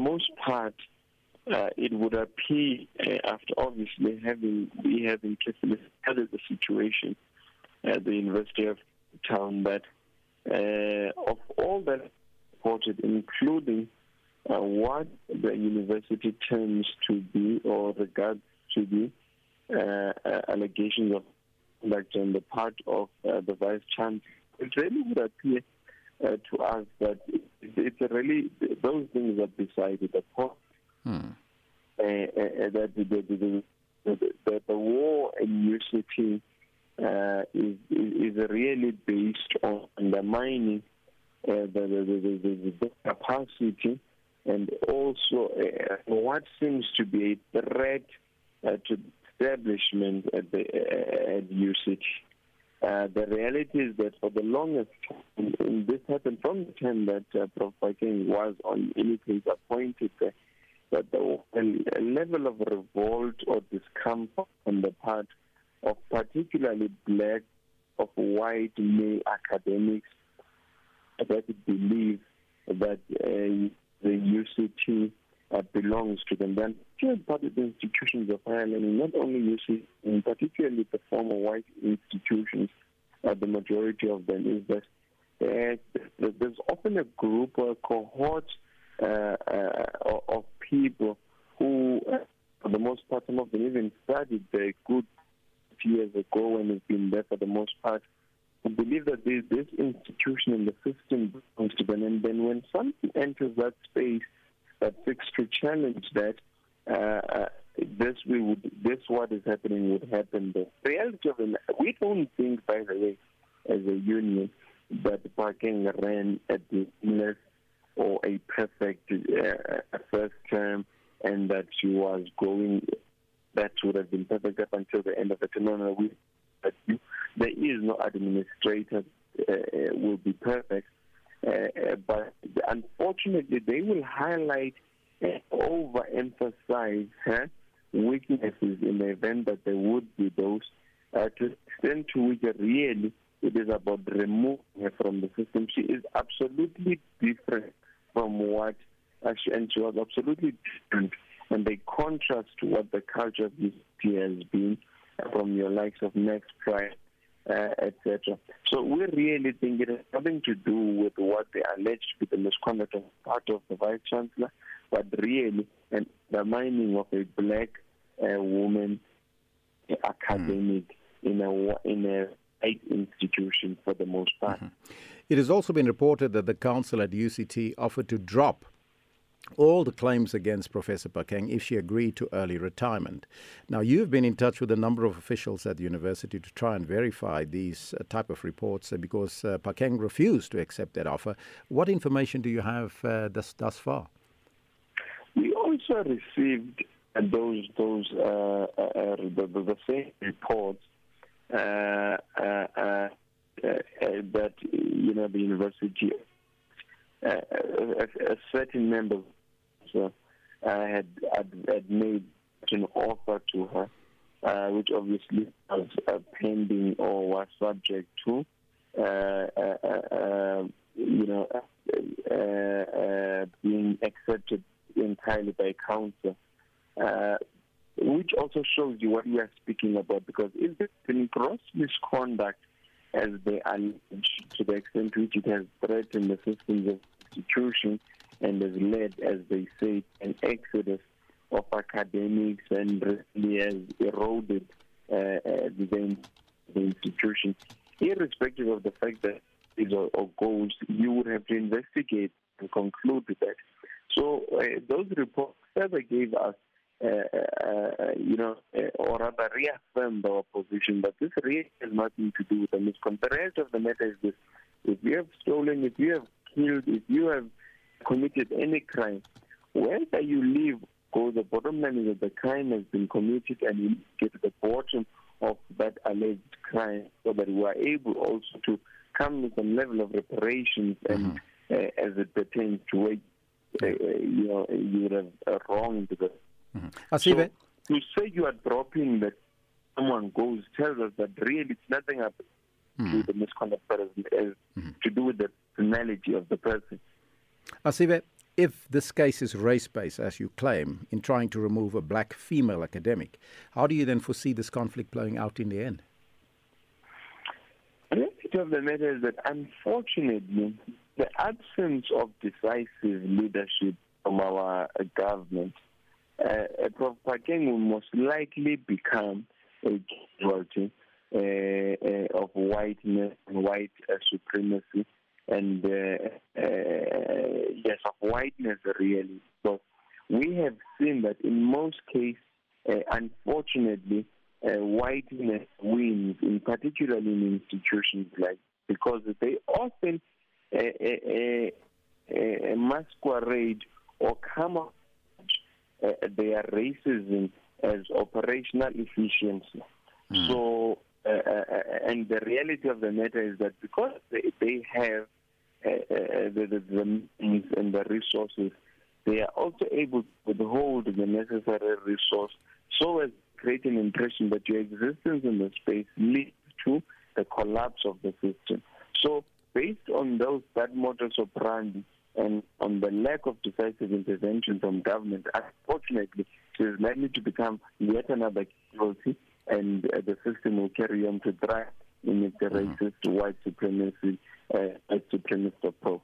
most part, uh, it would appear, uh, after obviously having we having carefully studied the situation at the University of Town, that uh, of all that reported, including uh, what the university terms to be or regards to be uh, allegations of conduct on the part of the vice chancellor, it really would appear uh, to us that it, it's really those things are beside the point. Hmm. Uh, uh, that the, the, the, the, the war in UCT uh, is, is, really based on undermining uh, the, the, the, the, capacity and also uh, what seems to be a threat uh, to establishment at the uh, at UCT. Uh, the reality is that for the longest time, and this happened from the time that uh, Prof. Phakeng was on any case appointed, uh, that there was a level of revolt or discomfort on the part of particularly black, of white male academics that believe that uh, the UCT belongs to them. Then public institutions of higher learning, not only UCT, particularly the former white institutions, uh, the majority of them is that uh, there's often a group or a cohort uh, uh, of people who, uh, for the most part, some of them even studied the good years ago and have been there for the most part, believe that this, this institution and the system belongs to them. And then when something enters that space that seeks to challenge that, uh, this we would this what is happening would happen. The reality of it, we don't think, by the way, as a union, that Phakeng ran at the seamless or a perfect uh, first term, and that she was going. That would have been perfect up until the end of the term. No, no, we, there is no administrator uh, will be perfect. Uh, uh, but unfortunately, they will highlight and overemphasize huh, weaknesses in the event that there would be those, uh, to the extent to which really it is about removing her from the system. She is absolutely different from what, uh, she, and she was absolutely different. And they contrast to what the culture of this year has been from your likes of Max Price, uh, etc. So we really think it has nothing to do with what they allege to be the misconduct of part of the Vice Chancellor, but really an undermining of a black uh, woman academic mm. in a in a eight institution for the most part. Mm-hmm. It has also been reported that the council at UCT offered to drop all the claims against Professor Phakeng if she agreed to early retirement. Now, you've been in touch with a number of officials at the university to try and verify these uh, type of reports uh, because uh, Phakeng refused to accept that offer. What information do you have uh, thus, thus far? We also received those those uh, uh, uh, the, the, same reports uh, that you know the university a, certain member had, had, had made an offer to her, uh, which obviously was pending or was subject to uh, uh, um, you know being accepted entirely by council. Uh, which also shows you what we are speaking about because if there's been gross misconduct as they allege to the extent which it has threatened the systems of institutions and has led, as they say, an exodus of academics and really has eroded uh, uh, the, the institution. Irrespective of the fact that or, or goes, you would have to investigate and conclude that. So uh, those reports further gave us uh, uh, you know, uh, or rather reaffirmed our position that this really has nothing to do with the misconduct. The rest of the matter is this. If you have stolen, if you have killed, if you have committed any crime, whether you live, go, the bottom line is that the crime has been committed and you get to the bottom of that alleged crime so that we are able also to come with some level of reparations and mm-hmm. uh, as it pertains to where uh, you know you would have wronged the Mm-hmm. So to say you are dropping that someone goes tells us that really it's nothing up mm-hmm. to the misconduct, but as, mm-hmm. to do with the personality of the person. Asive, if this case is race based, as you claim, in trying to remove a black female academic, how do you then foresee this conflict playing out in the end? The reality of the matter is that unfortunately, the absence of decisive leadership from our government, uh, Prof. Will most likely become a casualty uh, uh, of whiteness and white uh, supremacy and uh, uh, yes, of whiteness really. So we have seen that in most cases, unfortunately, whiteness wins, in particular in institutions like because they often masquerade or come up their racism as operational efficiency. Mm. So uh, uh, and the reality of the matter is that because they, they have uh, uh, the, the, the means and the resources, they are also able to withhold the necessary resource so as create an impression that your existence in the space leads to the collapse of the system. So based on those bad that modus operandi and on the lack of decisive intervention from government, unfortunately, it is likely to become yet another casualty and uh, the system will carry on to thrive in its mm-hmm. racist white supremacy, uh, white supremacist approach.